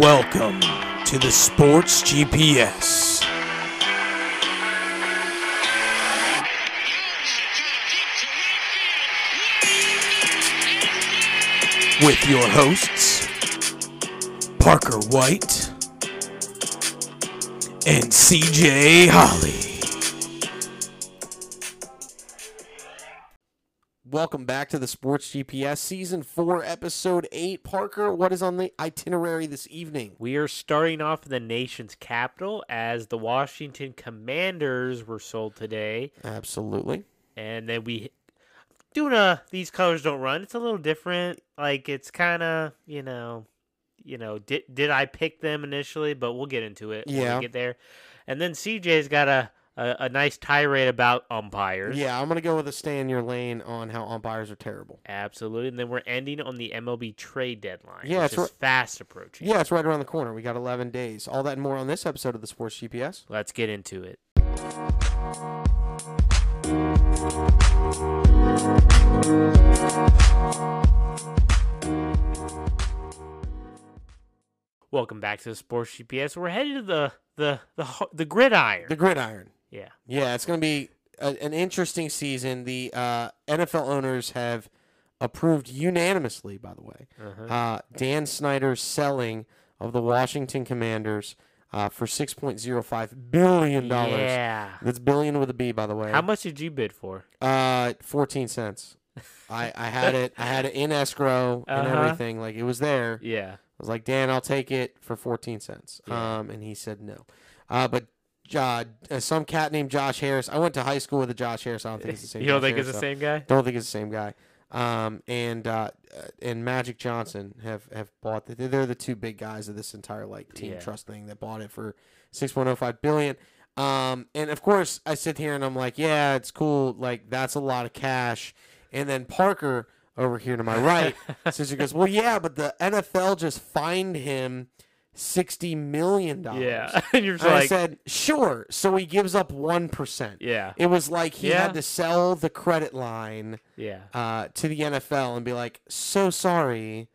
Welcome to the Sports GPS. With your hosts, Parker White and CJ Holly. Welcome back to the Sports GPS Season 4, Episode 8. Parker, what is on the itinerary this evening? We are starting off in the nation's capital as the Washington Commanders were sold today. Absolutely. And then we doing a these colors don't run. It's a little different. Like it's kind of, you know, you know, did did I pick them initially, but we'll get into it when Yeah. we get there. And then CJ's got a a, a nice tirade about umpires. Yeah, I'm going to go with a stay in your lane on how umpires are terrible. Absolutely. And then we're ending on the MLB trade deadline. Yeah, which it's is fast approaching. Yeah, it's right around the corner. We got 11 days. All that and more on this episode of the Sports GPS. Let's get into it. Welcome back to the Sports GPS. We're headed to the the the the gridiron. The gridiron. Yeah, Yeah, it's going to be a, an interesting season. The uh, NFL owners have approved unanimously, by the way, uh-huh. uh, Dan Snyder's selling of the Washington Commanders uh, for $6.05 billion. yeah. That's billion with a B, by the way. How much did you bid for? Uh, 14 cents. I, I had it. I had it in escrow and Uh-huh. everything. Like it was there. Yeah, I was like, Dan, I'll take it for 14 cents. Yeah. Um, and he said no. Uh, but uh, some cat named Josh Harris. I went to high school with a Josh Harris. I don't think it's the same. you don't Josh think it's the same guy? Don't think it's the same guy. Um, and uh, uh, and Magic Johnson have have bought. The, they're the two big guys of this entire like team Yeah. trust thing that bought it for 6.05 billion. Um, and of course, I sit here and I'm like, yeah, it's cool. Like that's a lot of cash. And then Parker over here to my right says he goes, well, yeah, but the NFL just fined him sixty million dollars. Yeah, and you're And I like, said, sure. So he gives up one percent. yeah, It was like he Yeah. had to sell the credit line yeah. uh, to the NFL and be like, "So sorry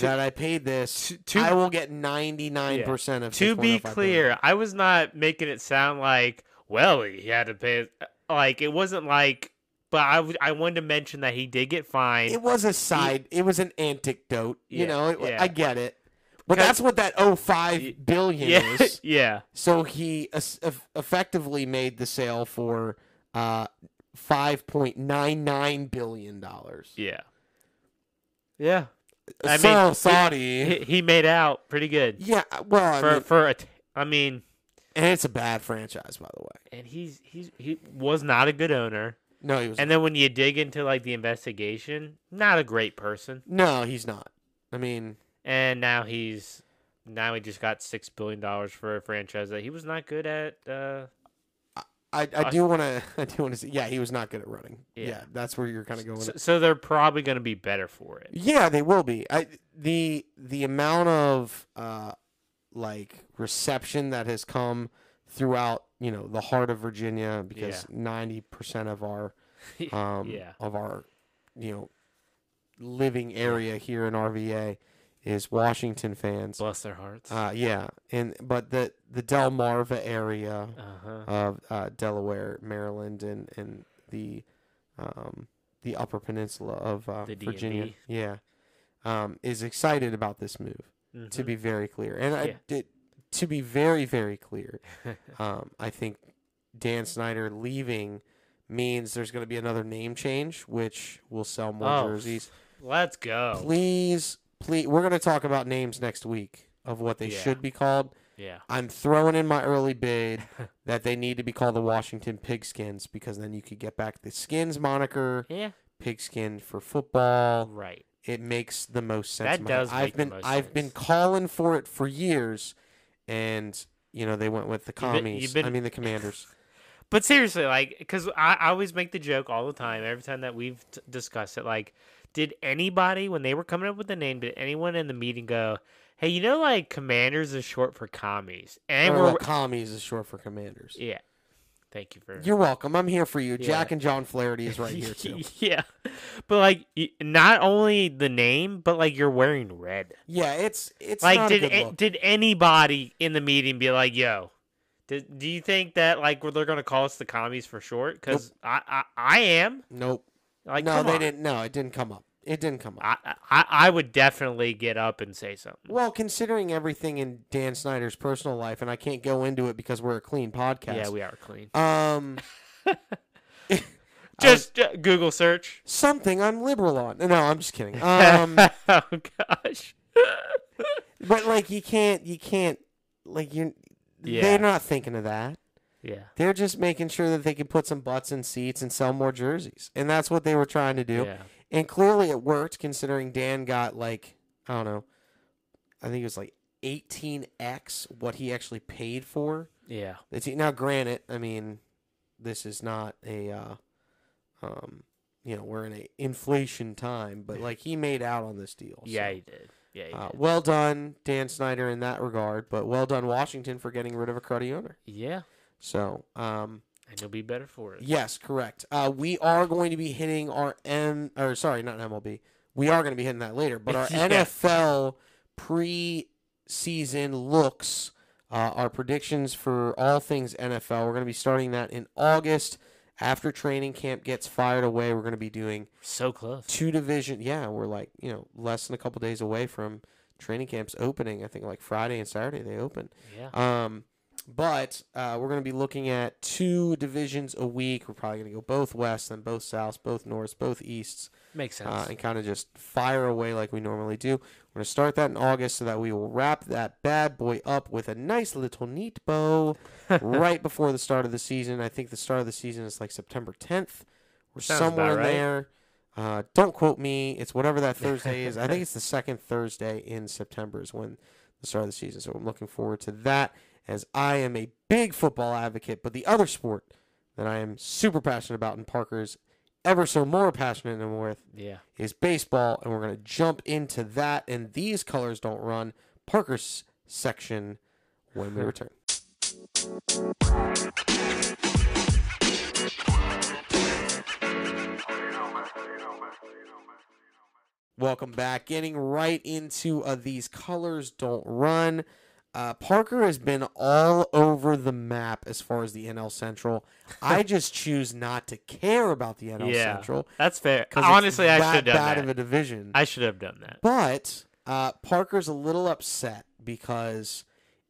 that I paid this. to- to- I will get ninety nine percent of." to be 6.05 billion." clear, I was not making it sound like, well, he had to pay. Like it wasn't like, but I w- I wanted to mention that he did get fined. it was a side. It was an anecdote. You Yeah, know, it, yeah. I get it. But that's what that 05 billion yeah, is. yeah, So he effectively made the sale for uh, five point nine nine billion dollars. yeah, yeah. I so mean, Saudi. He, he made out pretty good yeah, well, I for mean, for a. T- I mean, and it's a bad franchise, by the way. and he's he's he was not a good owner. No, he was. And then when you dig into like the investigation, not a great person. no, he's not. I mean, And now he's now he just got six billion dollars for a franchise that he was not good at. Uh, I, I do want to. I do want to say. Yeah, he was not good at running. Yeah, Yeah. that's where you're kind of going. so, so they're probably going to be better for it. Yeah, they will be. I the the amount of uh like reception that has come throughout you know the heart of Virginia because ninety percent of our um yeah, of our you know living area here in RVA is Washington fans. bless their hearts. Uh, yeah, and but the the Delmarva area Uh huh. of uh, Delaware, Maryland, and and the um, the Upper Peninsula of uh, Virginia, yeah, um, is excited about this move. To be very clear, and I Mm-hmm. Yeah. did to be very very clear, um, I think Dan Snyder leaving means there's going to be another name change, which will sell more Oh, jerseys. Let's go. Please, please, we're going to talk about names next week of what they Yeah. should be called. Yeah. I'm throwing in my early bid that they need to be called the Washington Pigskins because then you could get back the skins moniker, Yeah. pigskin for football. Right. It makes the most sense. That does I've been I've been calling for it for years, and you know they went with the You've been- commies. you've been- I mean the commanders. But seriously, like, because I, I always make the joke all the time, every time that we've t- discussed it, like, did anybody, when they were coming up with the name, did anyone in the meeting go, hey, you know, like, commanders is short for commies? And or we're, well, commies is short for commanders. yeah. Thank you for. You're welcome. I'm here for you. Yeah. Jack and John Flaherty is right here too. yeah, but like not only the name, but like you're wearing red. Yeah, it's it's like not did a did anybody in the meeting be like, "Yo"? Did, do you think that like they're gonna call us the commies for short? Because I, I I am Nope. like no, they on. didn't. No, it didn't come up. It didn't come up. I, I I would definitely get up and say something. Well, considering everything in Dan Snyder's personal life, and I can't go into it because we're a clean podcast. Yeah, we are clean. um, Just uh, Google search. something I'm liberal on. No, I'm just kidding. Um, oh gosh. but like you can't, you can't, like you. Yeah. They're not thinking of that. yeah. They're just making sure that they can put some butts in seats and sell more jerseys, and that's what they were trying to do. Yeah. And clearly it worked, considering Dan got like I don't know, I think it was like 18x what he actually paid for. Yeah. Team. Now, granted, I mean, this is not a, uh, um, you know, we're in a inflation time, but like he made out on this deal. Yeah, he did. Yeah, uh, well done, Dan Snyder, in that regard. But well done, Washington, for getting rid of a cruddy owner. Yeah. So, um, And you'll be better for it. yes, correct. Uh, we are going to be hitting our M, or sorry, not MLB. We are going to be hitting that later, but our Yeah. NFL pre-season looks, uh, our predictions for all things NFL. We're going to be starting that in August after training camp gets fired away. We're going to be doing So close. two division. Yeah, we're like you know less than a couple days away from training camps opening. I think like Friday and Saturday they open. Yeah. Um, but uh, we're going to be looking at two divisions a week. We're probably going to go both west, then both souths, both norths, both easts, Makes sense. uh, and kind of just fire away like we normally do. We're going to start that in August so that we will wrap that bad boy up with a nice little neat bow right before the start of the season. I think the start of the season is like September 10th or Sounds somewhere right. there. Uh, don't quote me. It's whatever that Thursday is. I think it's the second Thursday in September is when the start of the season. So I'm looking forward to that as I am a big football advocate. But the other sport that I am super passionate about and Parker's ever so more passionate than with yeah. is baseball, and we're going to jump into that. And these colors don't run. Parker's section when we return. Welcome back. Getting right into uh, these colors don't run. Uh, Parker has been all over the map as far as the NL Central. I just choose not to care about the NL Yeah. Central. That's fair. Honestly, I should have done bad that. of a division. I should have done that. But uh, Parker's a little upset because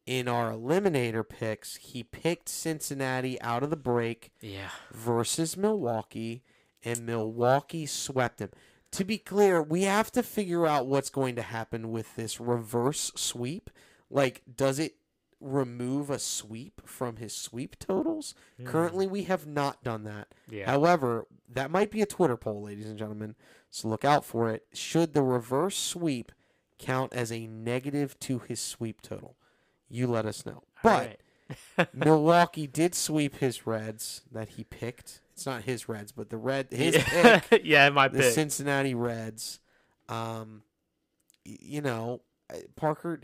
in our eliminator picks, he picked Cincinnati out of the break Yeah. versus Milwaukee, and Milwaukee swept him. To be clear, we have to figure out what's going to happen with this reverse sweep. Like, does it remove a sweep from his sweep totals? Hmm. Currently, we have not done that. Yeah. However, that might be a Twitter poll, ladies and gentlemen. So look out for it. Should the reverse sweep count as a negative to his sweep total? You let us know. But Alright. Milwaukee did sweep his Reds that he picked. It's not his Reds, but the red his yeah. pick, yeah, my the pick. Cincinnati Reds. Um, you know, uh, Parker,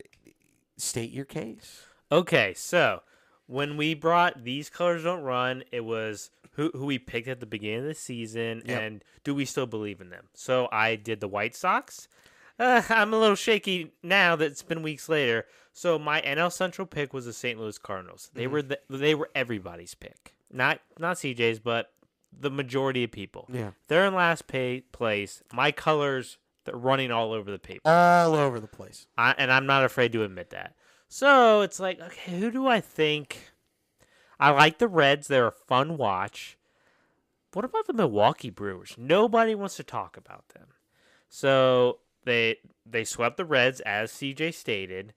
state your case. Okay, so when we brought these colors don't run, it was who who we picked at the beginning of the season, Yep. and do we still believe in them? So I did the White Sox. Uh, I'm a little shaky now that it's been weeks later. So my NL Central pick was the St. Louis Cardinals. They Mm-hmm. were the, they were everybody's pick, not not CJ's, but the majority of people. Yeah, They're in last pay, place. My colors they're running all over the paper. all over the place. I, and I'm not afraid to admit that. So it's like, okay, who do I think? I like the Reds. They're a fun watch. What about the Milwaukee Brewers? Nobody wants to talk about them. So they they swept the Reds, as CJ stated.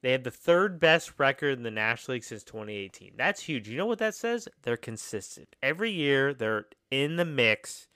They had the third best record in the National League since 2018. That's huge. You know what that says? They're consistent. Every year they're in the mix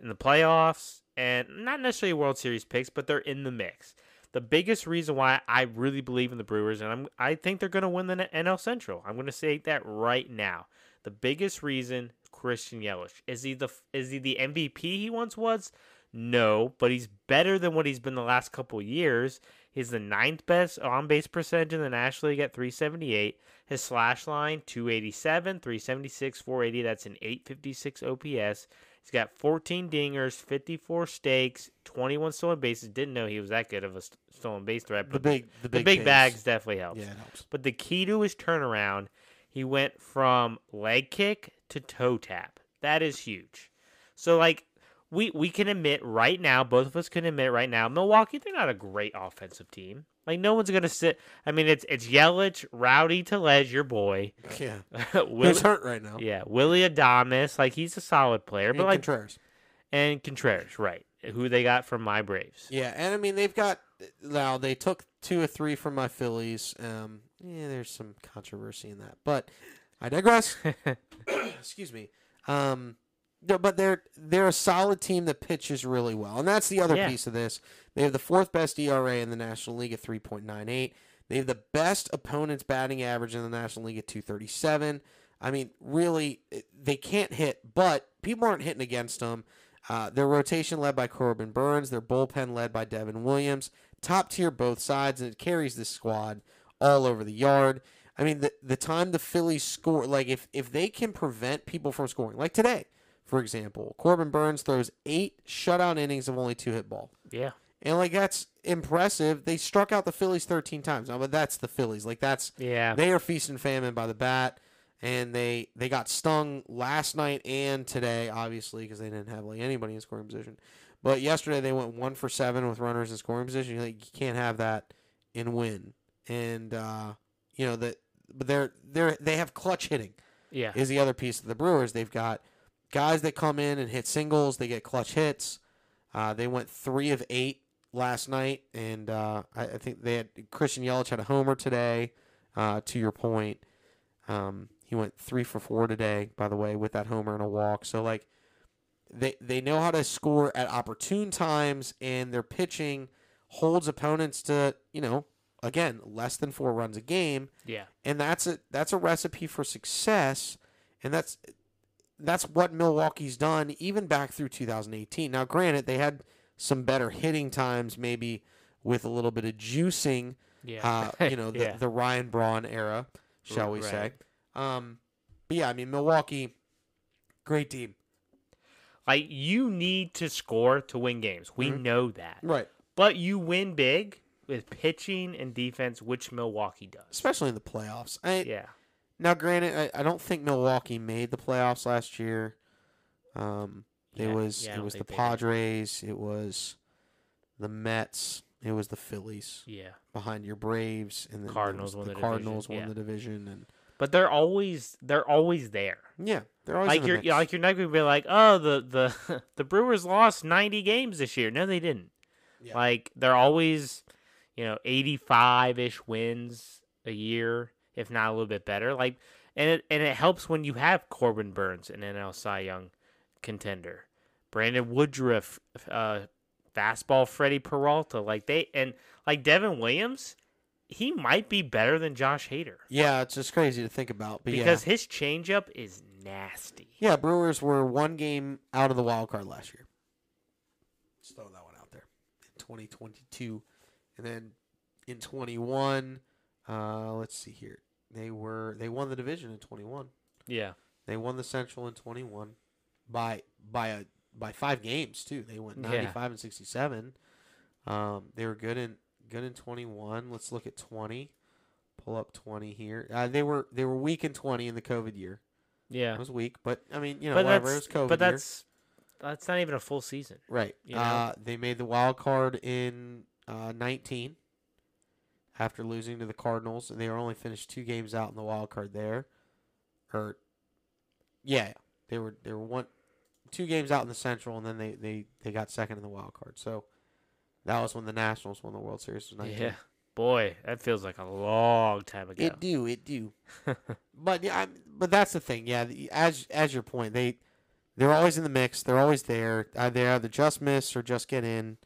in the playoffs and not necessarily World Series picks, but they're in the mix. The biggest reason why I really believe in the Brewers and I'm I think they're going to win the NL Central. I'm going to say that right now. The biggest reason Christian Yelich is he the is he the MVP he once was? No, but he's better than what he's been the last couple years. He's the ninth best on base percentage in the National League at 378. His slash line 287, 376, 480. That's an 856 OPS. He's got 14 dingers, 54 stakes, 21 stolen bases. Didn't know he was that good of a stolen base threat. The big, the the big, big bags definitely helps. Yeah, it helps. But the key to his turnaround, he went from leg kick to toe tap. That is huge. So like we we can admit right now, both of us can admit right now, Milwaukee they're not a great offensive team. Like no one's gonna sit. I mean, it's it's Yelich, Rowdy Tellez, your boy, Yeah, Willie, he's hurt right now. yeah, Willie Adames. Like he's a solid player, And but like Contreras. and Contreras, right? Who they got from my Braves? Yeah, and I mean they've got now they took two or three from my Phillies. Um, yeah, there's some controversy in that, but I digress. Excuse me. Um, but they're they're a solid team that pitches really well, and that's the other Yeah. piece of this. They have the fourth best ERA in the National League at 3.98. They have the best opponent's batting average in the National League at 237. I mean, really, they can't hit, but people aren't hitting against them. Uh, their rotation led by Corbin Burnes, their bullpen led by Devin Williams. Top tier both sides, and it carries this squad all over the yard. I mean, the the time the Phillies score, like if if they can prevent people from scoring, like today, for example, Corbin Burnes throws eight shutout innings of only two hit ball. Yeah, And like that's impressive. They struck out the Phillies 13 times. Now, but that's the Phillies. Like that's yeah, they are feast and famine by the bat, and they they got stung last night and today, obviously, because they didn't have like anybody in scoring position. But yesterday they went one for seven with runners in scoring position. Like you can't have that and win. And uh, you know that, but they're they're they have clutch hitting yeah. is the other piece of the Brewers. They've got guys that come in and hit singles. They get clutch hits. Uh, they went three of eight last night, and uh, I, I think they had Christian Yelich had a homer today. Uh, to your point, um, he went three for four today. By the way, with that homer and a walk. So like, they they know how to score at opportune times, and their pitching holds opponents to you know again less than four runs a game yeah. and that's a that's a recipe for success and that's that's what Milwaukee's done even back through 2018 now granted they had some better hitting times maybe with a little bit of juicing Yeah. uh, you know the, Yeah. the Ryan Braun era shall we say Right. um but yeah I mean Milwaukee great team Like you need to score to win games. We Mhm. know that. right But you win big with pitching and defense, which Milwaukee does. especially in the playoffs I, Yeah. Now, granted, I, I don't think Milwaukee made the playoffs last year. Um, it was yeah, it was the think they did. Padres, it was the Mets, it was the Phillies Yeah. behind your Braves, and the Cardinals won the the Cardinals division, won yeah. the division, and But they're always they're always there. yeah, they're always Like you're mix. like you're not gonna be like, oh the the the Brewers lost ninety games this year. No, they didn't. Yeah. Like they're always, you know, eighty five ish wins a year, if not a little bit better. Like and it and it helps when you have Corbin Burnes, an NL Cy Young contender, Brandon Woodruff, uh, fastball Freddie Peralta. Like they and like Devin Williams, he might be better than Josh Hader yeah, it's just crazy to think about, but because yeah, his changeup is nasty. yeah, Brewers were one game out of the wild card last year. Just throw that one out there. In 2022, and then in 21, uh, let's see here. They were they won the division in 21. Yeah. They won the Central in 21 by by a by five games too. They went Yeah. 95 and 67. Um, they were good in good in 21. Let's look at 20. Pull up 20 here. Uh, they were they were weak in 20 in the COVID year. Yeah. It was weak, but I mean, you know, but whatever. that's It was COVID but year. that's that's not even a full season. right. you know? Uh, they made the wild card in uh, 19 after losing to the Cardinals, and they were only finished two games out in the wild card there. Or, yeah, they were they were one two games out in the Central, and then they they they got second in the wild card. So that was when the Nationals won the World Series. Yeah. Boy, that feels like a long time ago. It do, it do. but yeah, I, but that's the thing. Yeah, the- as as your point, they they're always in the mix. They're always there. They either just miss or just get in.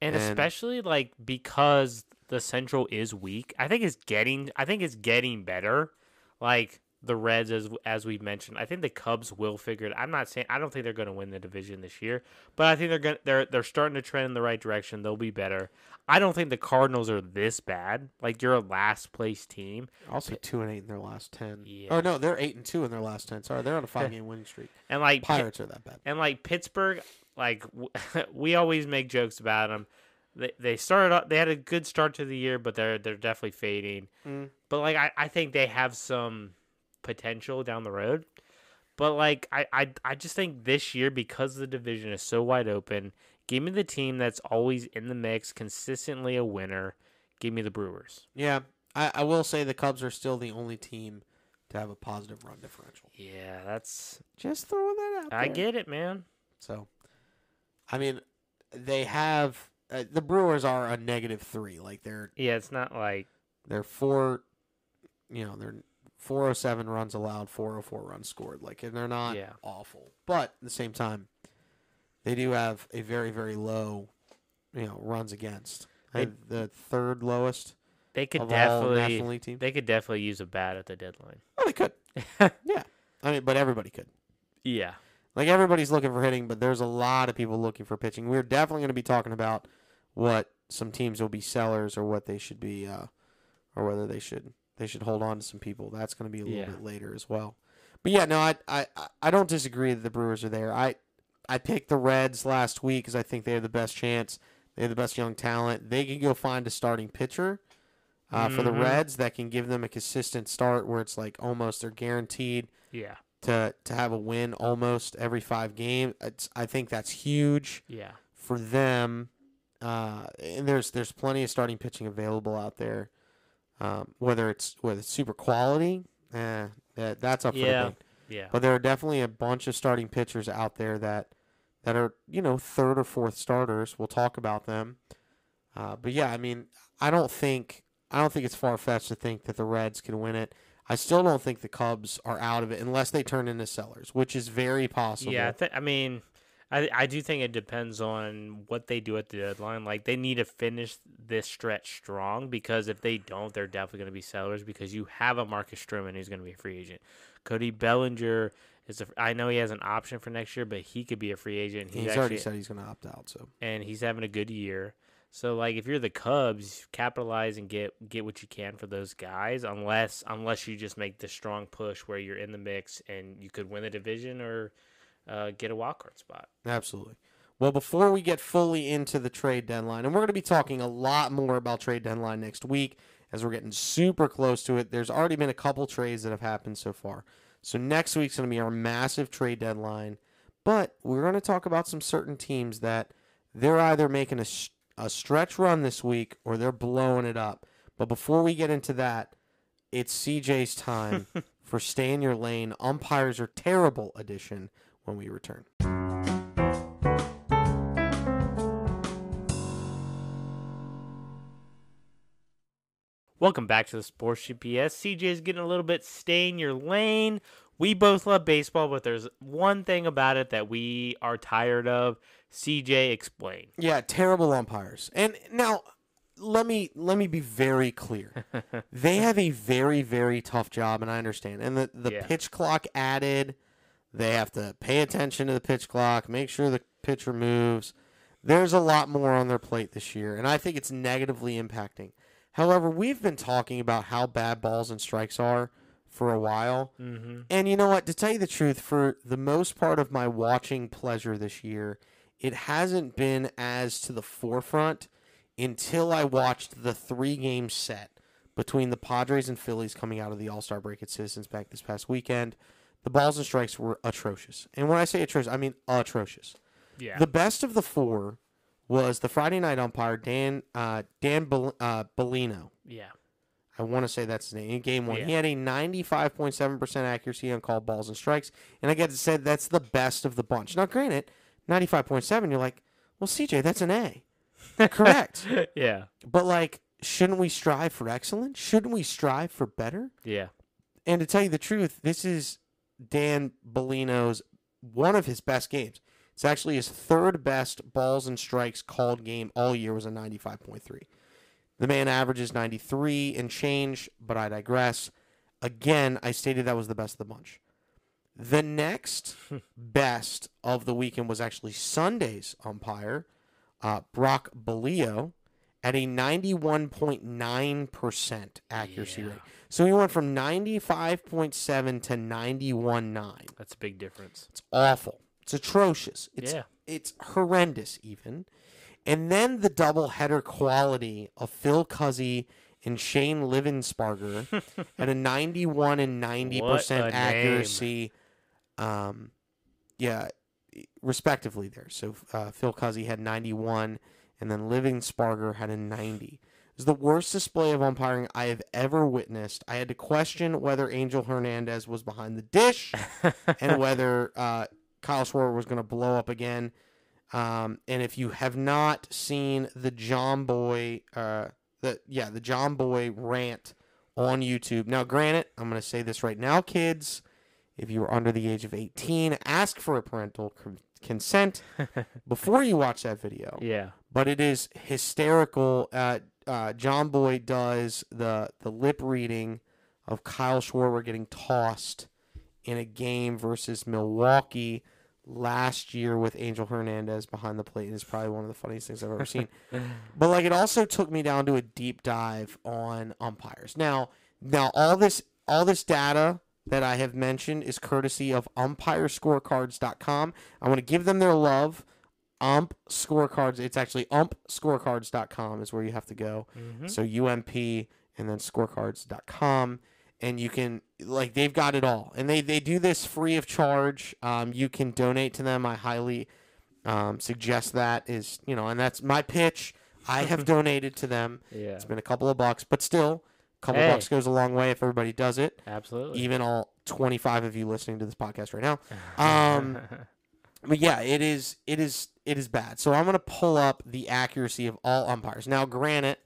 and, and- especially like because the Central is weak, I think it's getting I think it's getting better. Like the Reds, as as we mentioned, I think the Cubs will figure it. I'm not saying I don't think they're going to win the division this year, but I think they're going they're they're starting to trend in the right direction. They'll be better. I don't think the Cardinals are this bad. Like you're a last place team, Also two and eight in their last ten. Yeah. Oh no, they're eight and two in their last ten. Sorry, they're on a five game winning streak. and like Pi- Pirates are that bad. and like Pittsburgh, like we always make jokes about them. They they started off, they had a good start to the year, but they're they're definitely fading. Mm. But like I, I think they have some potential down the road. But like I, I I just think this year because the division is so wide open, give me the team that's always in the mix, consistently a winner. Give me the Brewers. Yeah, I, I will say the Cubs are still the only team to have a positive run differential. Yeah, that's Just throwing that out. I get it, man. So, I mean, they have uh, the Brewers are a negative three. Like they're Yeah, it's not like they're four, you know, they're four hundred seven runs allowed, four hundred four runs scored. Like, and they're not Yeah. awful, but at the same time, they do have a very very low, you know, runs against. They- the third lowest they could definitely National League they could definitely use a bat at the deadline. Oh, they could. yeah, I mean, but everybody could. Yeah. Like everybody's looking for hitting, but there's a lot of people looking for pitching. We're definitely going to be talking about what some teams will be sellers or what they should be, uh, or whether they should they should hold on to some people. That's going to be a little Yeah. bit later as well. But yeah, no, I, I I don't disagree that the Brewers are there. I I picked the Reds last week because I think they have the best chance. They have the best young talent. They can go find a starting pitcher uh, for the Mhm. Reds that can give them a consistent start where it's like almost they're guaranteed Yeah. To to have a win almost every five games. It's, I think that's huge Yeah. for them. Uh, and there's there's plenty of starting pitching available out there. Um, whether it's whether it's super quality, eh, that, that's up for Yeah. debate. Yeah. But there are definitely a bunch of starting pitchers out there that that are you know third or fourth starters. We'll talk about them. Uh, but yeah, I mean, I don't think I don't think it's far fetched to think that the Reds can win it. I still don't think the Cubs are out of it unless they turn into sellers, which is very possible. Yeah, I, th- I mean, I I do think it depends on what they do at the deadline. Like they need to finish this stretch strong because if they don't, they're definitely going to be sellers because you have a Marcus Stroman who's going to be a free agent. Cody Bellinger is a, I know he has an option for next year, but he could be a free agent. he's, He's, already said he's going to opt out. So and he's having a good year. So like if you're the Cubs, capitalize and get get what you can for those guys unless unless you just make the strong push where you're in the mix and you could win the division or uh, get a wild card spot. Absolutely. Well, before we get fully into the trade deadline, and we're going to be talking a lot more about trade deadline next week as we're getting super close to it. There's already been a couple trades that have happened so far. So next week's going to be our massive trade deadline, but we're going to talk about some certain teams that they're either making a, a stretch run this week or they're blowing it up. But before we get into that, it's CJ's time for Stay in Your Lane. Umpires are terrible edition when we return. Welcome back to the Sports GPS. CJ is getting a little bit stay in your lane. We both love baseball, but there's one thing about it that we are tired of. CJ, explain. Yeah, terrible umpires. And now let me let me be very clear. they have a very very tough job and I understand. And the the Yeah. pitch clock added, they have to pay attention to the pitch clock, make sure the pitcher moves. There's a lot more on their plate this year and I think it's negatively impacting. However, we've been talking about how bad balls and strikes are for a while. Mm-hmm. And you know what? To tell you the truth, for the most part of my watching pleasure this year, it hasn't been as to the forefront until I watched the three game set between the Padres and Phillies coming out of the All Star break at Citizens Bank this past weekend. The balls and strikes were atrocious. And when I say atrocious, I mean atrocious. Yeah. The best of the four was the Friday night umpire, Dan uh, Dan Bel- uh, Bellino. yeah. I want to say that's his name. In game one, Yeah. he had a 95.7% accuracy on called balls and strikes. And I get to say that's the best of the bunch. Now, granted, 95.7, you're like, well, CJ, that's an A. Correct. yeah. But, like, shouldn't we strive for excellence? Shouldn't we strive for better? Yeah. And to tell you the truth, this is Dan Bellino's one of his best games. It's actually his third best balls and strikes called game all year was a 95.3. The man averages 93 and change, but I digress. Again, I stated that was the best of the bunch. The next best of the weekend was actually Sunday's umpire, uh, Brock Ballou, at a 91.9% accuracy Yeah. rate. So he went from 95.7 to 91.9. That's a big difference. It's awful. It's atrocious. It's Yeah. it's horrendous even. And then the double header quality of Phil Cuzzi and Shane Livensparger at a 91 and 90% What a name. accuracy um yeah, respectively there. So uh, Phil Cuzzi had 91 and then Livensparger had a 90. It was the worst display of umpiring I have ever witnessed. I had to question whether Angel Hernandez was behind the dish and whether uh, Kyle Schwarber was going to blow up again. Um, and if you have not seen the Jomboy, uh, the yeah, the Jomboy rant on YouTube. Now, granted, I'm going to say this right now, kids. If you are under the age of 18, ask for a parental con- consent before you watch that video Yeah. but it is hysterical. Uh, uh, Jomboy does the the lip reading of Kyle Schwarber getting tossed in a game versus Milwaukee last year with Angel Hernandez behind the plate. It's probably one of the funniest things I've ever seen. but like, it also took me down to a deep dive on umpires. Now, now all this all this data that I have mentioned is courtesy of umpirescorecards.com. I want to give them their love ump scorecards it's actually umpscorecards.com is where you have to go Mhm. so ump and then scorecards.com and you can like they've got it all and they they do this free of charge um, you can donate to them i highly um, suggest that is you know and that's my pitch i have donated to them Yeah. it's been a couple of bucks but still a couple Hey. bucks goes a long way if everybody does it Absolutely. even all 25 of you listening to this podcast right now um, but yeah, it is it is it is bad. So I'm going to pull up the accuracy of all umpires. Now, granted,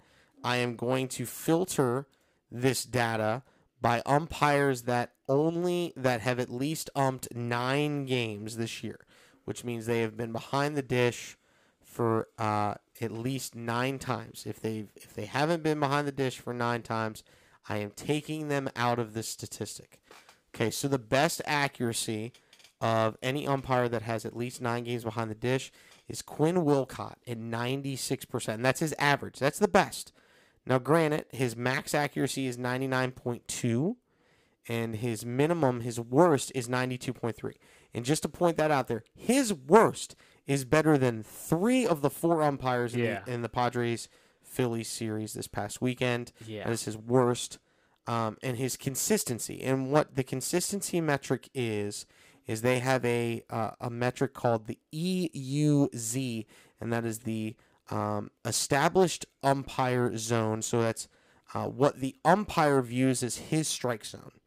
I am going to filter this data by umpires that only that have at least umped 9 games this year, which means they have been behind the dish for uh, at least 9 times. If they if they haven't been behind the dish for 9 times, I am taking them out of this statistic. Okay, so the best accuracy of any umpire that has at least nine games behind the dish is Quinn Wolcott at 96%. And that's his average. That's the best. Now, granted, his max accuracy is 99.2, and his minimum, his worst, is 92.3. And just to point that out there, his worst is better than three of the four umpires in, Yeah. the, in the Padres Phillies series this past weekend. Yeah. That is his worst. Um, and his consistency. And what the consistency metric is, is they have a uh, a metric called the EUZ, and that is the um, established umpire zone. So that's uh, what the umpire views as his strike zone,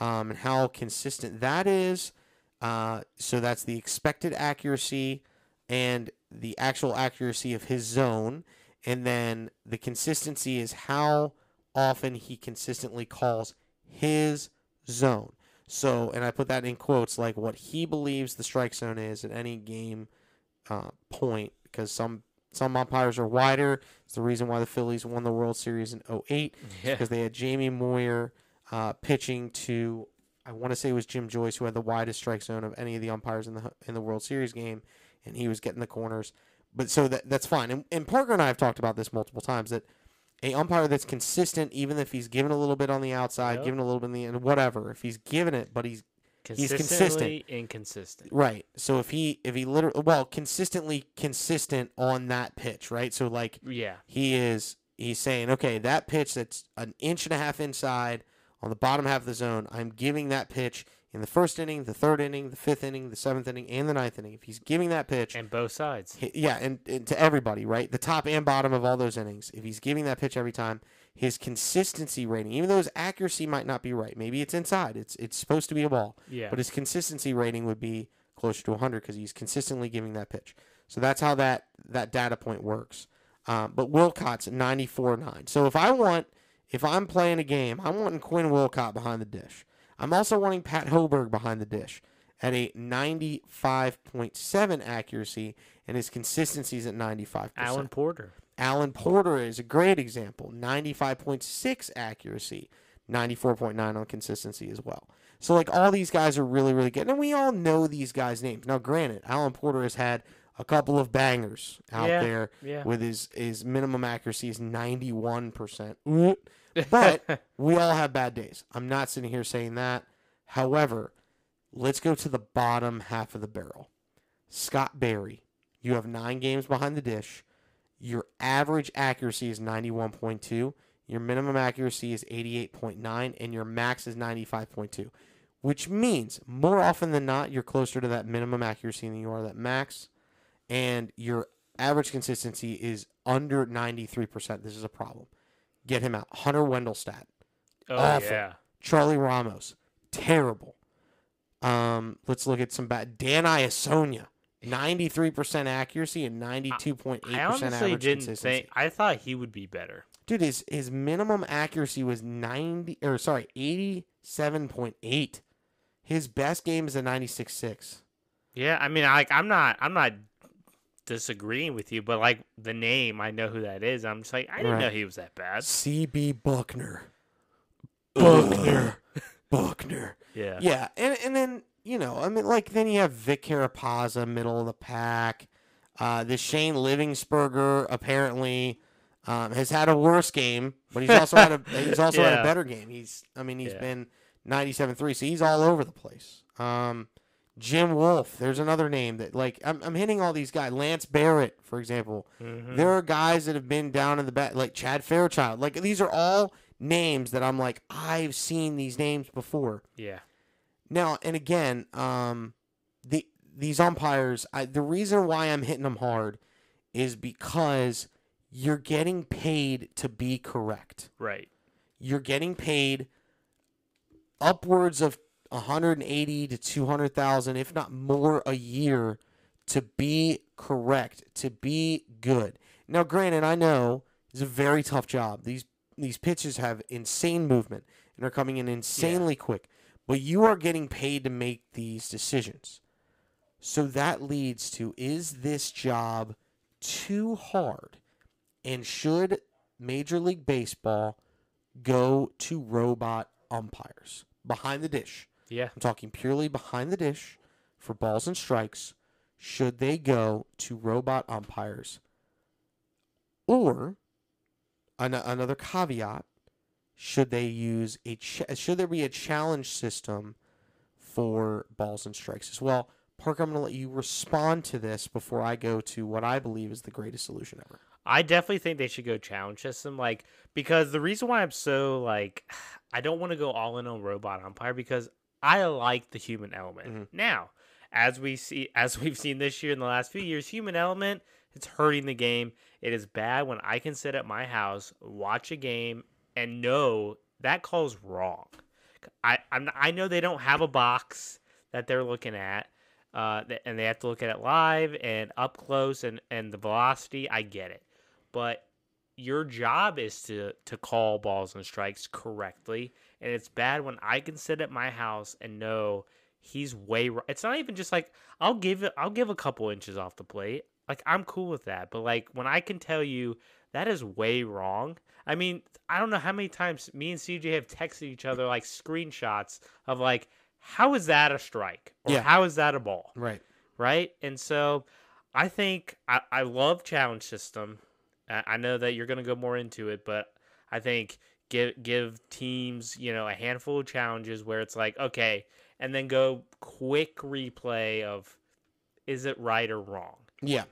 um, and how consistent that is. Uh, so that's the expected accuracy and the actual accuracy of his zone, and then the consistency is how often he consistently calls his zone. So, and I put that in quotes, like what he believes the strike zone is at any game uh, point, because some some umpires are wider. It's the reason why the Phillies won the World Series in 08, Yeah. because they had Jamie Moyer uh, pitching to, I want to say it was Jim Joyce, who had the widest strike zone of any of the umpires in the in the World Series game, and he was getting the corners. But so that that's fine. And, and Parker and I have talked about this multiple times that a umpire that's consistent, even if he's given a little bit on the outside, Yep. given a little bit in the end, whatever. If he's given it, but he's He's consistent. Consistently inconsistent. right. So if he if he literally well consistently consistent on that pitch, right? So like Yeah. he is he's saying, okay, that pitch that's an inch and a half inside on the bottom half of the zone, I'm giving that pitch in the first inning, the third inning, the fifth inning, the seventh inning, and the ninth inning. If he's giving that pitch, And both sides. Hi- Yeah, and, and to everybody, right? The top and bottom of all those innings. If he's giving that pitch every time, his consistency rating, even though his accuracy might not be right, maybe it's inside. It's it's supposed to be a ball, Yeah. but his consistency rating would be closer to 100 because he's consistently giving that pitch. So that's how that that data point works. Um, but Wolcott's at 94.9. So if I want, if I'm playing a game, I'm wanting Quinn Wolcott behind the dish. I'm also wanting Pat Hoberg behind the dish at a 95.7 accuracy, and his consistency is at 95%. Alan Porter. Alan Porter is a great example. 95.6 accuracy, 94.9 on consistency as well. So like all these guys are really really good, and we all know these guys' names. Now, granted, Alan Porter has had a couple of bangers out Yeah, there yeah. with his his minimum accuracy is 91 percent. But we all have bad days. I'm not sitting here saying that. However, let's go to the bottom half of the barrel. Scott Barry, you have nine games behind the dish. Your average accuracy is 91.2. Your minimum accuracy is 88.9, and your max is 95.2, which means more often than not, you're closer to that minimum accuracy than you are that max, and your average consistency is under 93%. This is a problem. Get him out. Hunter Wendelstadt, oh awful. yeah. Charlie Ramos, terrible. Um, let's look at some bad. Dan Iassogna, 93% accuracy and 92.8% I honestly average didn't consistency. think. I thought he would be better. Dude, his his minimum accuracy was 90 or sorry, 87.8. His best game is a 96.6. Yeah, I mean, like I'm not, I'm not disagreeing with you, but like the name, I know who that is. I'm just like, I didn't Right. know he was that bad. CB Buckner. Buckner. Buckner. Yeah. Yeah, and and then you know, I mean, like then you have Vic Carapazza, middle of the pack. Uh, the Shane Livensparger apparently um, has had a worse game, but he's also had a he's also had a better game. He's I mean he's Yeah. been ninety seven three, so he's all over the place. Um, Jim Wolf, there's another name that like I'm I'm hitting all these guys. Lance Barrett, for example. Mhm. There are guys that have been down in the back, like Chad Fairchild. Like these are all names that I'm like I've seen these names before. Yeah. Now and again, um, the these umpires. I, the reason why I'm hitting them hard is because you're getting paid to be correct. Right. You're getting paid upwards of 180 to 200,000, if not more, a year to be correct, to be good. Now, granted, I know it's a very tough job. These these pitches have insane movement and are coming in insanely quick, but you are getting paid to make these decisions. So that leads to is this job too hard? And should Major League Baseball go to robot umpires behind the dish? Yeah. I'm talking purely behind the dish for balls and strikes. Should they go to robot umpires? Or an- another caveat, should they use a ch- should there be a challenge system for balls and strikes as well? Parker, I'm going to let you respond to this before I go to what I believe is the greatest solution ever. I definitely think they should go challenge system, like because the reason why I'm so like I don't want to go all in on robot umpire because I like the human element. Mhm. Now, as we see, as we've seen this year in the last few years, human element it's hurting the game. It is bad when I can sit at my house, watch a game, and know that call's wrong. I I'm, I know they don't have a box that they're looking at, uh, and they have to look at it live and up close and and the velocity. I get it, but your job is to to call balls and strikes correctly, and it's bad when I can sit at my house and know he's way. ri- It's not even just like I'll give it. I'll give a couple inches off the plate. Like I'm cool with that, but like when I can tell you that is way wrong. I mean, I don't know how many times me and CJ have texted each other like screenshots of like, how is that a strike? Or Yeah. how is that a ball? Right. Right? And so I think I, I love challenge system. I I know that you're gonna go more into it, but I think give give teams, you know, a handful of challenges where it's like, okay, and then go quick replay of is it right or wrong? Yeah.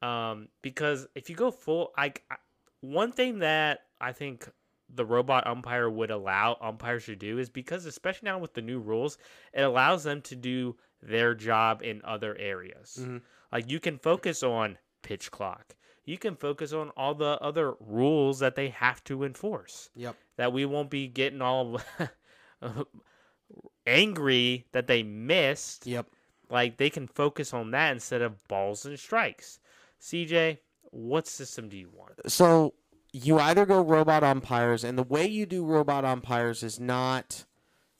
um, because if you go full, I, I one thing that I think the robot umpire would allow umpires to do is because especially now with the new rules, it allows them to do their job in other areas. Mhm. Like you can focus on pitch clock. You can focus on all the other rules that they have to enforce. Yep. That we won't be getting all angry that they missed Yep. like they can focus on that instead of balls and strikes. CJ, what system do you want? So you either go robot umpires, and the way you do robot umpires is not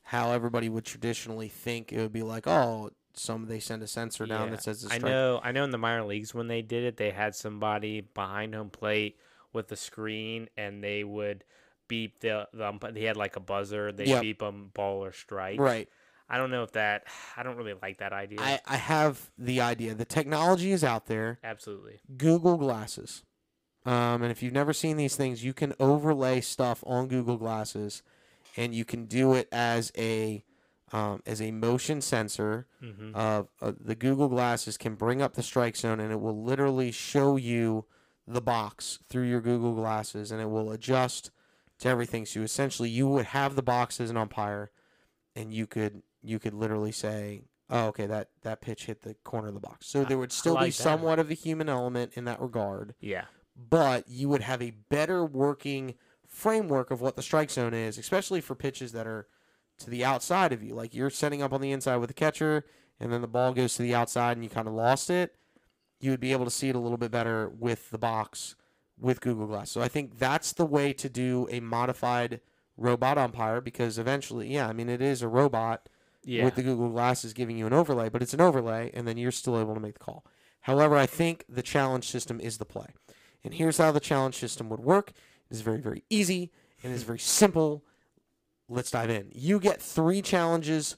how everybody would traditionally think. It would be like, oh, some they send a sensor down Yeah, that says I know I know in the minor leagues when they did it, they had somebody behind home plate with the screen and they would beep the the ump- he had like a buzzer. They Yep. beep them ball or strike. Right. I don't know if that. I don't really like that idea. I, I have the idea. The technology is out there. Absolutely. Google Glasses. Um, and if you've never seen these things, you can overlay stuff on Google Glasses, and you can do it as a um, as a motion sensor. hmm Of uh, the Google Glasses can bring up the strike zone, and it will literally show you the box through your Google Glasses, and it will adjust to everything. So essentially, you would have the box as an umpire, and you could you could literally say, "Oh, okay, that that pitch hit the corner of the box." So there would still be that. somewhat of a human element in that regard, Yeah. but you would have a better working framework of what the strike zone is, especially for pitches that are to the outside of you. Like you're setting up on the inside with the catcher, and then the ball goes to the outside, and you kind of lost it. You would be able to see it a little bit better with the box with Google Glass. So I think that's the way to do a modified robot umpire because eventually, yeah, I mean it is a robot Yeah. with the Google Glasses giving you an overlay, but it's an overlay, and then you're still able to make the call. However, I think the challenge system is the play. And here's how the challenge system would work it is very, very easy and it's very simple. Let's dive in. You get three challenges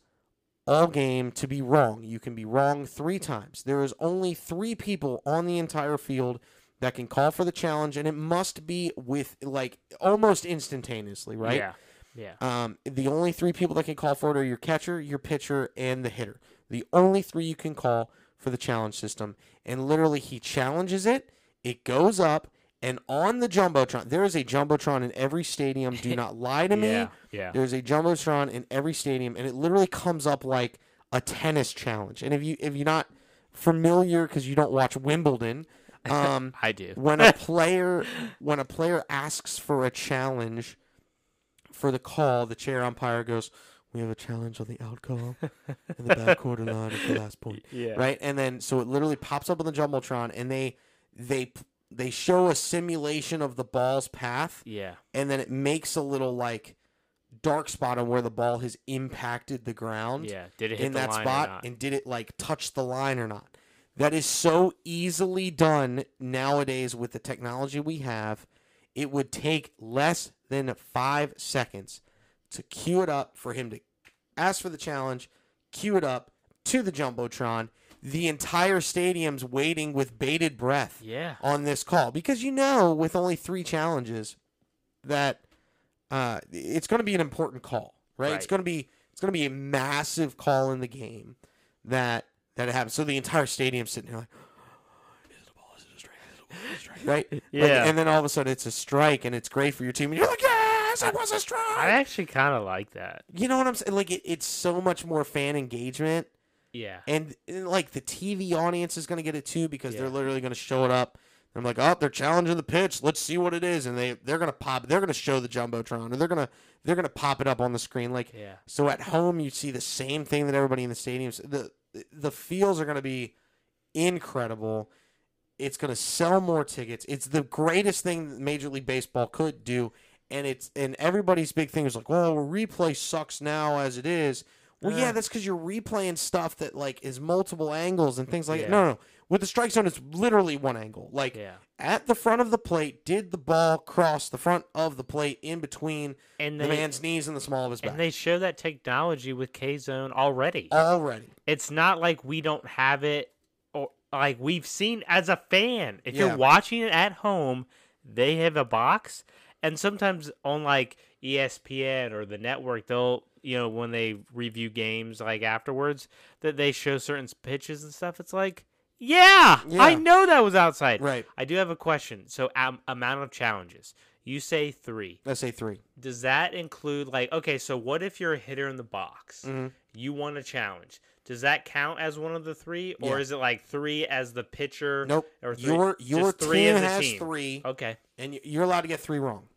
all game to be wrong. You can be wrong three times. There is only three people on the entire field that can call for the challenge, and it must be with like almost instantaneously, right? Yeah. Yeah. Um, the only three people that can call for it are your catcher, your pitcher, and the hitter. The only three you can call for the challenge system. And literally, he challenges it. It goes up, and on the jumbotron, there is a jumbotron in every stadium. Do not lie to me. Yeah. Yeah. There's a jumbotron in every stadium, and it literally comes up like a tennis challenge. And if you if you're not familiar because you don't watch Wimbledon, um, I do. when a player when a player asks for a challenge for the call, the chair umpire goes, "We have a challenge on the out call in the back quarter line at the last point." Yeah. Right, and then so it literally pops up on the jumbotron, and they they they show a simulation of the ball's path, Yeah. and then it makes a little like dark spot on where the ball has impacted the ground Yeah. Did it hit in the that line or spot not? and did it like touch the line or not that is so easily done nowadays with the technology we have it would take less than five seconds to queue it up for him to ask for the challenge queue it up to the jumbotron the entire stadium's waiting with bated breath Yeah. on this call because you know with only three challenges that uh, it's going to be an important call, right? It's going to be it's going to be a massive call in the game that that happens. So the entire stadium's sitting there like, is it a ball? Is it a strike? Is it a ball? Is it a strike? Right? Like, Yeah. and then all of a sudden it's a strike and it's great for your team, and you're like, yes, it was a strike. I actually kind of like that. you know what I'm saying? Like it, it's so much more fan engagement. Yeah. And, and, like the TV audience is going to get it too because they're literally going to show it up. I'm like, oh, they're challenging the pitch. Let's see what it is, and they they're going to pop. They're going to show the jumbotron, or they're going to they're going to pop it up on the screen. Like Yeah. so, at home you see the same thing that everybody in the stadiums. The the feels are going to be incredible. It's going to sell more tickets. It's the greatest thing that Major League Baseball could do, and it's and everybody's big thing is like, well, replay sucks now as it is. Well, yeah, that's because you're replaying stuff that like is multiple angles and things like that. Yeah. No, no, with the strike zone, it's literally one angle. Like Yeah. at the front of the plate, did the ball cross the front of the plate in between And the man's knees and the small of his back? and they show that technology with K Zone already. already. it's not like we don't have it like we've seen as a fan if Yeah. you're watching it at home they have a box and sometimes on like espn or the network they'll you know when they review games like afterwards that they show certain pitches and stuff it's like yeah, i know that was outside Right. i do have a question so um, amount of challenges you say three Let's say three. does that include like okay so what if you're a hitter in the box Mhm. you want a challenge does that count as one of the three or Yeah. is it like three as the pitcher Nope. or three, Your your team has team? three, okay and you're allowed to get three wrong.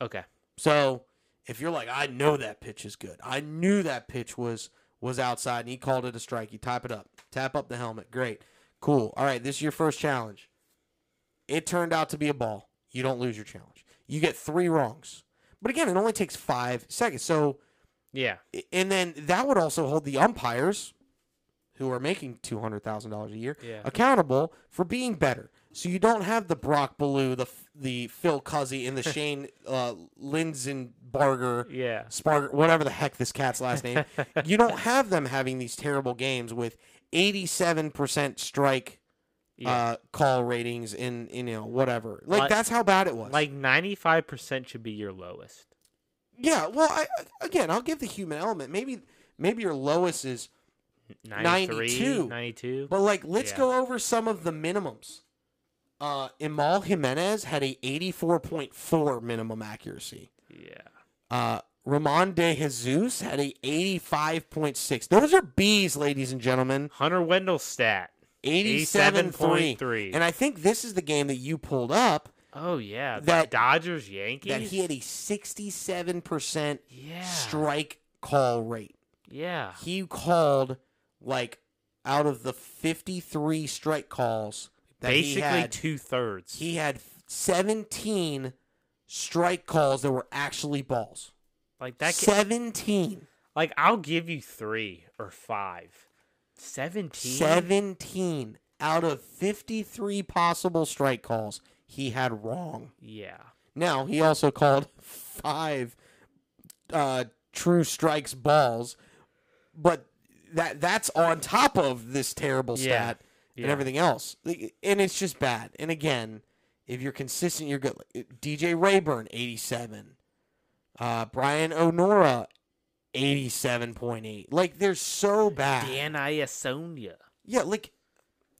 okay So if you're like, I know that pitch is good. I knew that pitch was was outside, and he called it a strike. You type it up, tap up the helmet. Great, cool. All right, this is your first challenge. It turned out to be a ball. You don't lose your challenge. You get three wrongs. But again, it only takes five seconds. So, yeah and then that would also hold the umpires who are making two hundred thousand dollars a year Yeah. accountable for being better. So you don't have the Brock Ballou, the the Phil Cuzzi, and the Shane uh, Livensparger, Yeah. Sparger, whatever the heck this cat's last name. you don't have them having these terrible games with eighty seven percent strike Yeah. uh, call ratings in, in you know whatever. Like, Like- that's how bad it was. like 95% should be your lowest. yeah, well, I, again, I'll give the human element. Maybe maybe your lowest is 93, 92. 92. But like, let's Yeah. go over some of the minimums. Uh, Emil Jimenez had a 84.4 minimum accuracy. Yeah. Uh, Ramon De Jesus had a 85.6. Those are B's, ladies and gentlemen. Hunter Wendelstedt. 87.3. 87.3. And I think this is the game that you pulled up Oh yeah, the That- Dodgers Yankees. that he had a 67% yeah, strike call rate. yeah, He called like out of the 53 strike calls that he basically had, two thirds. he had 17 strike calls that were actually balls. like that. Ca- 17. like I'll give you three or five. Seventeen. 17 out of 53 possible strike calls he had wrong. Yeah. Now, he also called five uh, true strikes balls, but that that's on top of this terrible Yeah. stat and everything else. And it's just bad. And again, if you're consistent, you're good. DJ Reyburn, 87. Uh, Brian O'Nora, 87.8. Like, they're so bad. Dan Iassogna. Yeah, like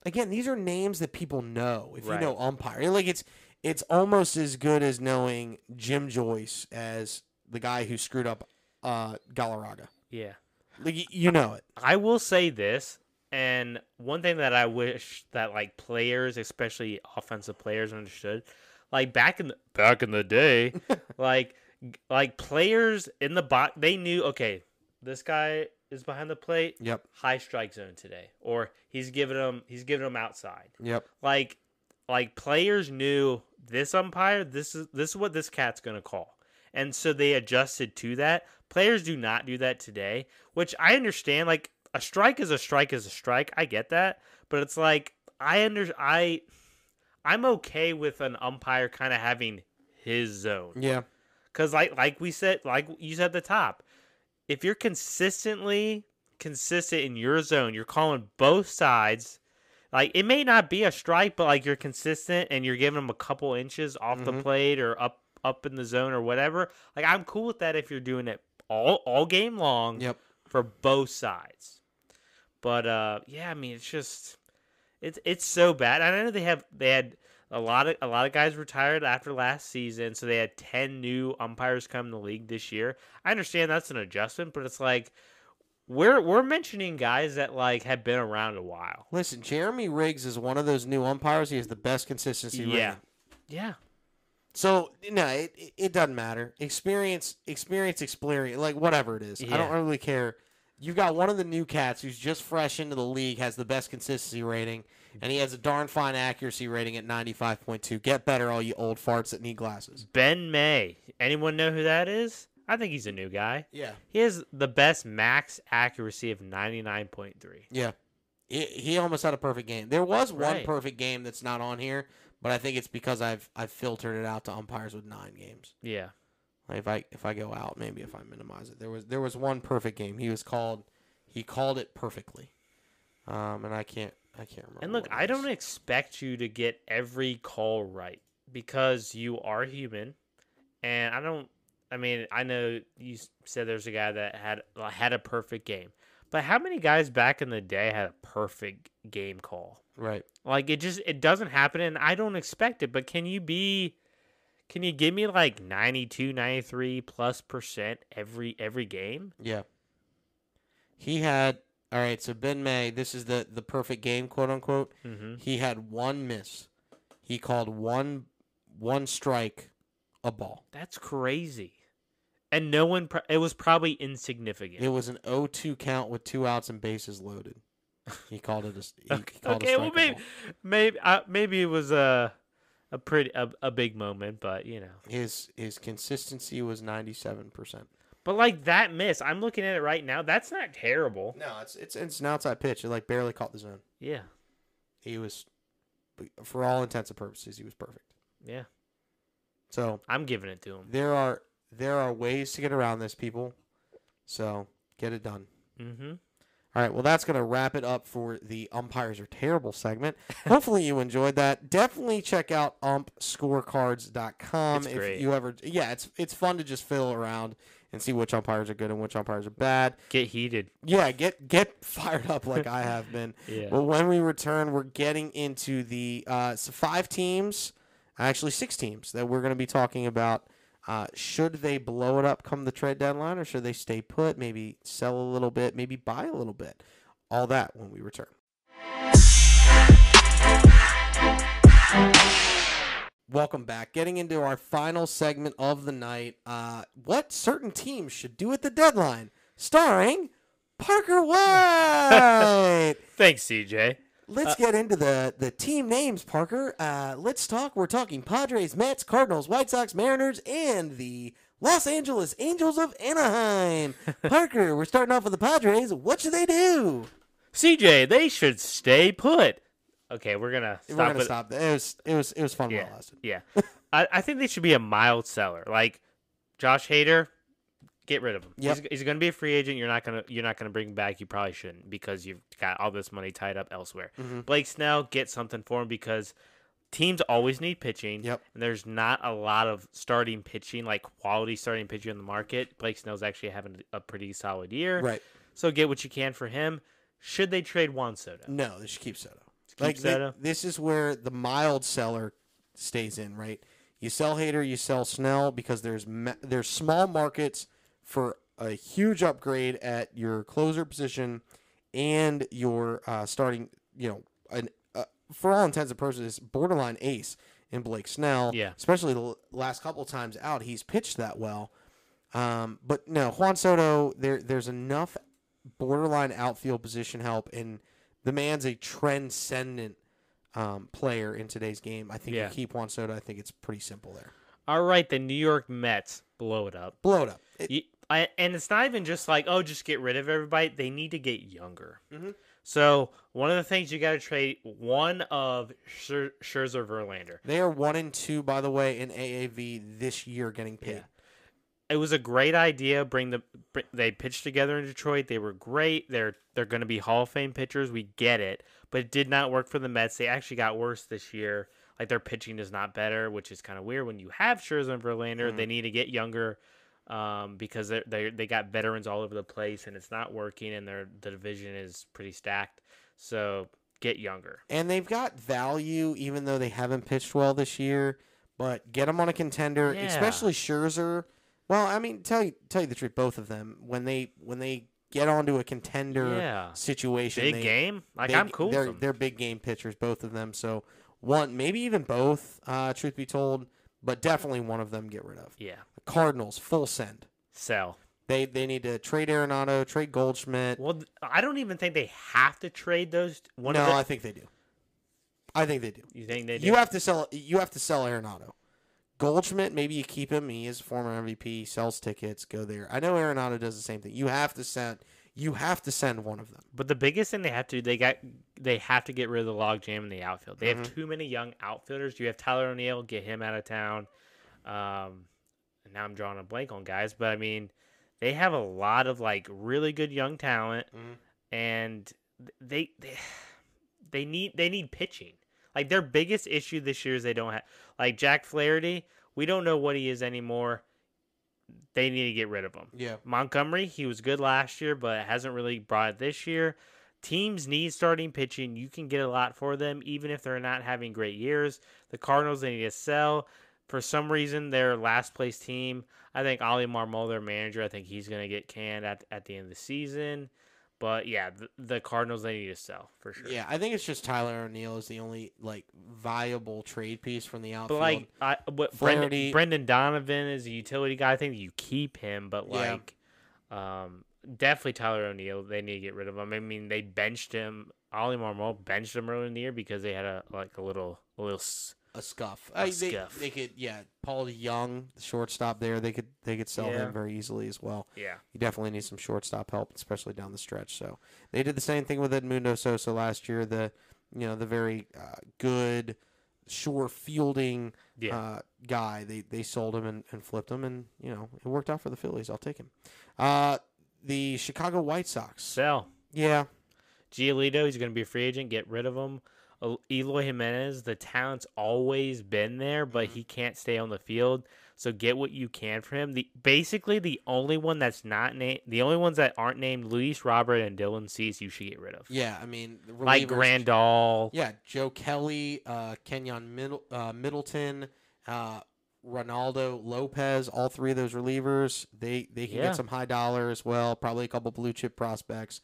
again, these are names that people know. If Right. you know umpire, like it's it's almost as good as knowing Jim Joyce as the guy who screwed up uh Galarraga. Yeah. Like you know it. I will say this, and one thing that I wish that like players, especially offensive players, understood, like back in the back in the day, like like players in the box, they knew okay, this guy is behind the plate, Yep. high strike zone today, or he's giving him he's giving him outside. Yep. Like like players knew this umpire, this is this is what this cat's gonna call. And so they adjusted to that. Players do not do that today, which I understand. Like a strike is a strike is a strike. I get that. But it's like I under I I'm okay with an umpire kind of having his zone. Yeah. Cause like like we said, like you said at the top, if you're consistently consistent in your zone, you're calling both sides. Like it may not be a strike, but like you're consistent and you're giving them a couple inches off the Mhm. plate or up up in the zone or whatever. Like I'm cool with that if you're doing it all all game long Yep. for both sides. But uh yeah, I mean it's just it's it's so bad. I know they have they had a lot of a lot of guys retired after last season, so they had ten new umpires come in the league this year. I understand that's an adjustment, but it's like we're we're mentioning guys that like have been around a while. Listen, Jeremy Riggs is one of those new umpires. He has the best consistency. Yeah. rating. Yeah. So no, it, it- doesn't matter. Experience, experience, experience. Like whatever it is, I don't really care. You've got one of the new cats who's just fresh into the league, has the best consistency rating, and he has a darn fine accuracy rating at ninety five point two. Get better, all you old farts that need glasses. Ben May. Anyone know who that is? I think he's a new guy. Yeah, He has the best max accuracy of ninety nine point three. yeah. He, he almost had a perfect game. There was one Right. perfect game that's not on here, but I think it's because I've I've filtered it out to umpires with nine games. Yeah. Like if I if I go out, maybe if I minimize it, there was there was one perfect game. He was called, he called it perfectly, um, and I can't I can't remember. And look, I don't expect you to get every call right because you are human, and I don't. I mean, I know you said there's a guy that had had a perfect game, but how many guys back in the day had a perfect game call? right. Like it just it doesn't happen, and I don't expect it. But can you be? Can you give me like 92, 93 plus percent every every game? Yeah. He had all right. So Ben May, this is the the perfect game, quote unquote. Mm-hmm. He had one miss. He called one one strike, a ball. That's crazy, and no one. Pro- it was probably insignificant. It was an 0-2 count with two outs and bases loaded. He called it a. he called okay, a well maybe maybe uh, maybe it was a a pretty a, a big moment, but you know. His his consistency was ninety seven percent. But like that miss, I'm looking at it right now. That's not terrible. No, it's it's it's an outside pitch. It like barely caught the zone. Yeah, He was, for all intents and purposes, he was perfect. yeah. So I'm giving it to him. there are there are ways to get around this, people. So get it done. Mm-hmm. All right, well, that's going to wrap it up for the umpires are terrible segment. Hopefully, you enjoyed that. Definitely check out umpscorecards.com It's if great. you ever. Yeah, it's it's fun to just fiddle around and see which umpires are good and which umpires are bad. Get heated. Yeah, get get fired up like I have been. Yeah. Well, when we return, we're getting into the uh, five teams, actually six teams that we're going to be talking about. Uh, should they blow it up come the trade deadline, or should they stay put? Maybe sell a little bit, maybe buy a little bit. All that when we return. Welcome back. Getting into our final segment of the night. Uh, what certain teams should do at the deadline, starring Parker White. Thanks, CJ. Let's get into the, the team names, Parker. Uh, let's talk. We're talking Padres, Mets, Cardinals, White Sox, Mariners, and the Los Angeles Angels of Anaheim. Parker, we're starting off with the Padres. What should they do? CJ, they should stay put. Okay, we're gonna stop. we're gonna with- stop. It was it was it was fun while Yeah, it lasted. yeah. I, I think they should be a mild seller. Like Josh Hader, get rid of him. Yep. He's, he's going to be a free agent. You're not gonna you're not gonna bring him back. You probably shouldn't because you've got all this money tied up elsewhere. Mhm. Blake Snell, get something for him because teams always need pitching. Yep. And there's not a lot of starting pitching, like quality starting pitching in the market. Blake Snell's actually having a pretty solid year. Right. So get what you can for him. Should they trade Juan Soto? No, they should keep Soto. Keep like Soto? this is where the mild seller stays in, right? You sell Hader, you sell Snell because there's ma- there's small markets for a huge upgrade at your closer position and your uh, starting, you know, an uh, for all intents and purposes, borderline ace in Blake Snell. Yeah. especially the last couple times out, he's pitched that well. Um, but no, Juan Soto, there there's enough borderline outfield position help, and the man's a transcendent um, player in today's game. I think Yeah. you keep Juan Soto. I think it's pretty simple there. All right, the New York Mets blow it up. Blow it up. It- You, I, and it's not even just like, oh, just get rid of everybody. They need to get younger. Mhm. So one of the things you got to trade one of Scher- Scherzer Verlander. they are one and two, by the way, in AAV this year, getting paid. Yeah. It was a great idea. Bring the br- they pitched together in Detroit. They were great. They're they're going to be Hall of Fame pitchers. We get it, but it did not work for the Mets. They actually got worse this year. Like their pitching is not better, which is kind of weird. When you have Scherzer and Verlander, Mhm. they need to get younger um, because they they they got veterans all over the place, and it's not working. And their the division is pretty stacked. So get younger. And they've got value, even though they haven't pitched well this year. But get them on a contender, Yeah. especially Scherzer. Well, I mean, tell you tell you the truth, both of them when they when they get onto a contender Yeah, situation, big they, game. Like big- I'm cool. They're with them. they're big game pitchers, both of them. So one, maybe even both. Uh, truth be told, but definitely one of them get rid of. Yeah, Cardinals full send. sell. They they need to trade Arenado, trade Goldschmidt. Well, I don't even think they have to trade those. One no, the, I think they do. I think they do. you think they do? You have to sell. You have to sell Arenado. Goldschmidt, maybe you keep him. He is a former MVP. Sells tickets. Go there. I know Arenado does the same thing. You have to send. You have to send one of them. But the biggest thing they have to they got they have to get rid of the logjam in the outfield. They Mhm. have too many young outfielders. You have Tyler O'Neill, get him out of town. Um, and now I'm drawing a blank on guys, but I mean, they have a lot of like really good young talent, Mhm. and they they they need they need pitching. Like their biggest issue this year is they don't have like Jack Flaherty. We don't know what he is anymore. They need to get rid of him. Yeah. Montgomery, he was good last year, but hasn't really brought it this year. Teams need starting pitching. You can get a lot for them, even if they're not having great years. The Cardinals, they need to sell. For some reason, their last place team, I think Oli Marmol, their manager, I think he's going to get canned at, at the end of the season. But yeah, the, the Cardinals, they need to sell for sure. Yeah, I think it's just Tyler O'Neill is the only like viable trade piece from the outfield. But like, I, what Brendan, Brendan Donovan is a utility guy. I think you keep him, but Yeah. like, um, definitely Tyler O'Neill. They need to get rid of him. I mean, they benched him. Oli Marmol benched him earlier in the year because they had a like a little a little a scuff. A I- they, scuff. They could, yeah. Paul DeJong, the shortstop there, they could they could sell Yeah. him very easily as well. Yeah. you definitely need some shortstop help, especially down the stretch. So they did the same thing with Edmundo Sosa last year. The you know the very uh, good, sure fielding Yeah. uh, guy. They they sold him and, and flipped him, and you know it worked out for the Phillies. I'll take him. Uh, the Chicago White Sox. Sell. Yeah, Giolito, he's going to be a free agent. Get rid of him. El- Eloy Jimenez, the talent's always been there, but he can't stay on the field. So get what you can for him. The basically the only one that's not named, the only ones that aren't named Luis Robert and Dylan Cease, you should get rid of. yeah. I mean, the Like relievers- Grandal. Yeah, Joe Kelly, uh, Keynan Middle, uh, Middleton, uh, Reynaldo Lopez, all three of those relievers, they they can Yeah. get some high dollar as well. Probably a couple blue chip prospects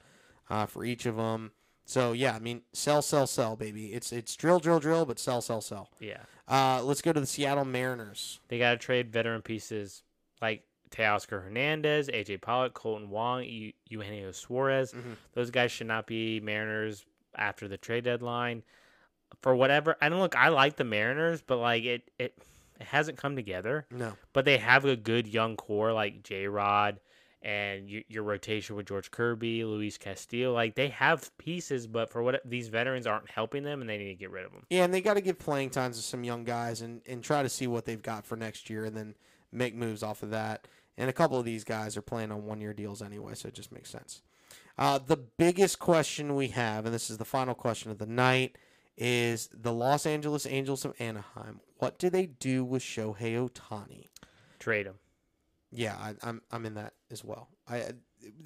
uh, for each of them. So yeah, I mean, sell, sell, sell, baby. It's it's drill, drill, drill, but sell, sell, sell. Yeah. Uh, let's go to the Seattle Mariners. They got to trade veteran pieces like Teoscar Hernandez, AJ Pollock, Kolten Wong, Eu- Eugenio Suarez. Mhm. Those guys should not be Mariners after the trade deadline. For whatever, I don't look. I like the Mariners, but like it, it, it hasn't come together. No, But they have a good young core like J Rod and your rotation with George Kirby, Luis Castillo. Like they have pieces, but for what these veterans aren't helping them, and they need to get rid of them. yeah, and they got to give playing times to some young guys and and try to see what they've got for next year, and then make moves off of that. And a couple of these guys are playing on one year deals anyway, so it just makes sense. Uh, the biggest question we have, and this is the final question of the night, is the Los Angeles Angels of Anaheim. What do they do with Shohei Ohtani? Trade them. Yeah, I, I'm I'm in that as well. I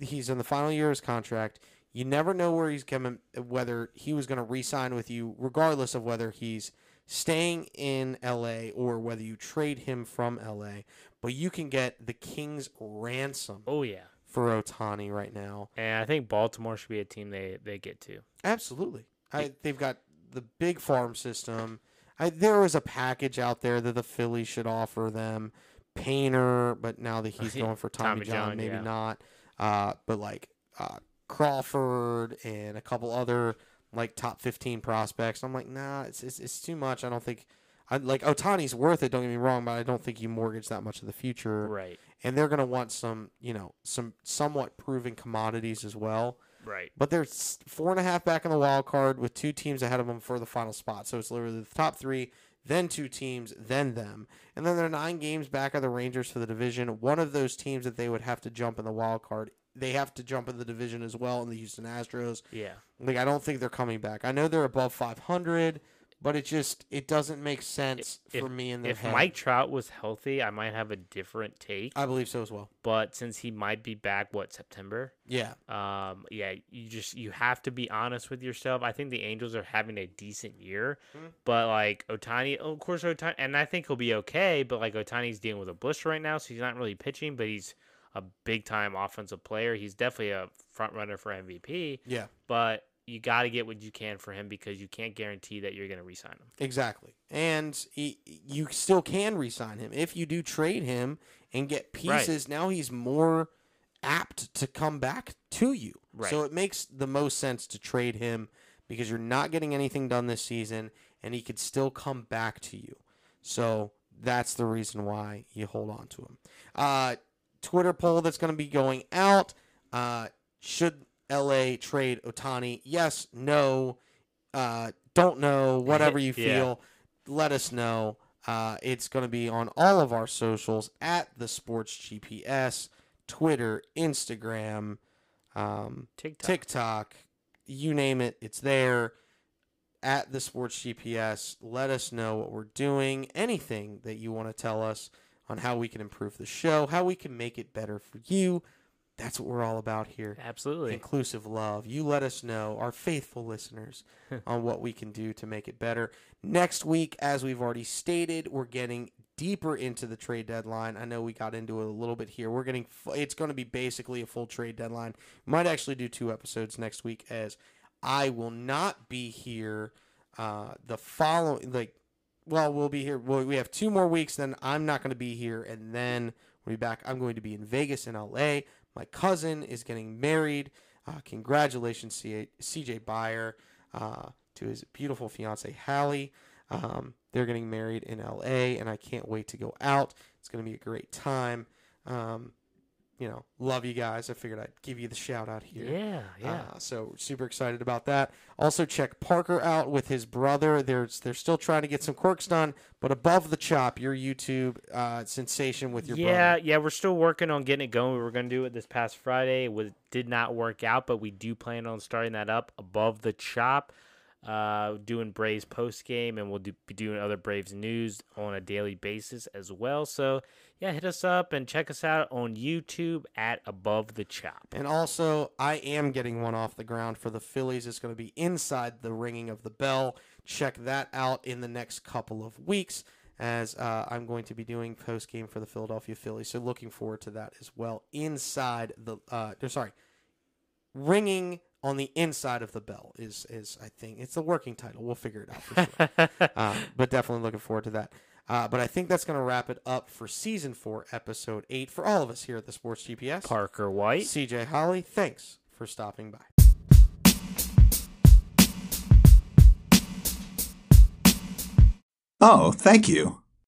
he's in the final year of his contract. You never know where he's coming, whether he was going to re-sign with you, regardless of whether he's staying in LA or whether you trade him from LA. But you can get the Kings ransom Oh yeah, for Ohtani right now. and I think Baltimore should be a team they they get to. Absolutely. I, they've got the big farm system. I, there is a package out there that the Phillies should offer them. Painter, but now that he's going for Tommy, Tommy John, John, maybe yeah. not. Uh, but like uh, Crawford and a couple other like top 15 prospects. I'm like, nah, it's, it's, it's too much. I don't think. I, like Ohtani's worth it. Don't get me wrong, but I don't think you mortgage that much of the future. Right, And they're gonna want some, you know, some somewhat proven commodities as well. right. But they're four and a half back in the wild card with two teams ahead of them for the final spot. So it's literally the top three, then two teams, then them. And then they're nine games back of the Rangers for the division. One of those teams that they would have to jump in the wild card, they have to jump in the division as well in the Houston Astros. Yeah, Like I don't think they're coming back. I know they're above 500, but it just it doesn't make sense If- for me in the if head. Mike Trout was healthy, I might have a different take. I believe so as well. but since he might be back, what September? Yeah. Um, yeah, you just you have to be honest with yourself. I think the Angels are having a decent year, Mhm. but like Ohtani, of course Ohtani, and I think he'll be okay. But like Ohtani's dealing with a blister right now, so he's not really pitching, but he's a big time offensive player. He's definitely a front runner for MVP. Yeah. But you got to get what you can for him because you can't guarantee that you're going to re-sign him. Exactly. And he, you still can re-sign him if you do trade him and get pieces. Now he's more apt to come back to you. Right. So it makes the most sense to trade him because you're not getting anything done this season and he could still come back to you. So that's the reason why you hold on to him. Uh, Twitter poll that's going to be going out. Uh, should LA trade Ohtani? Yes, no, uh, don't know, whatever you Yeah. feel. Let us know. Uh, it's going to be on all of our socials at the Sports GPS, Twitter, Instagram, um, TikTok. TikTok, you name it, it's there. At the Sports GPS, let us know what we're doing. Anything that you want to tell us on how we can improve the show, how we can make it better for you. That's what we're all about here. Absolutely. Inclusive love. You let us know, our faithful listeners, on what we can do to make it better. Next week, as we've already stated, we're getting deeper into the trade deadline. I know we got into it a little bit here. We're getting it's going to be basically a full trade deadline. Might actually do two episodes next week as I will not be here uh, the following like well, we'll be here. Well, we have two more weeks. Then I'm not going to be here, and then we'll be back. I'm going to be in Vegas and LA. My cousin is getting married. Uh, congratulations, C- CJ Byer, uh, to his beautiful fiance Hallie. Um, They're getting married in LA, and I can't wait to go out. It's going to be a great time. Um, you know, love you guys. I figured I'd give you the shout out here. Yeah, yeah. Uh, so super excited about that. Also check Parker out with his brother. There's they're still trying to get some quirks done, but above the chop, your YouTube uh, sensation with your yeah, brother. yeah, we're still working on getting it going. We were going to do it this past Friday. It was, did not work out, but we do plan on starting that up above the chop. Uh, doing Braves post game, and we'll do, be doing other Braves news on a daily basis as well. So yeah, hit us up and check us out on YouTube at Above the Chop. And also, I am getting one off the ground for the Phillies. It's going to be inside the ringing of the bell. Check that out in the next couple of weeks as uh, I'm going to be doing post game for the Philadelphia Phillies. So looking forward to that as well. Inside the, uh, sorry, ringing on the inside of the bell is is I think it's the working title. We'll figure it out for sure. uh, but definitely looking forward to that. Uh, but I think that's going to wrap it up for season four, episode eight, for all of us here at the Sports GPS. Parker White. CJ Holly, thanks for stopping by. Oh, thank you.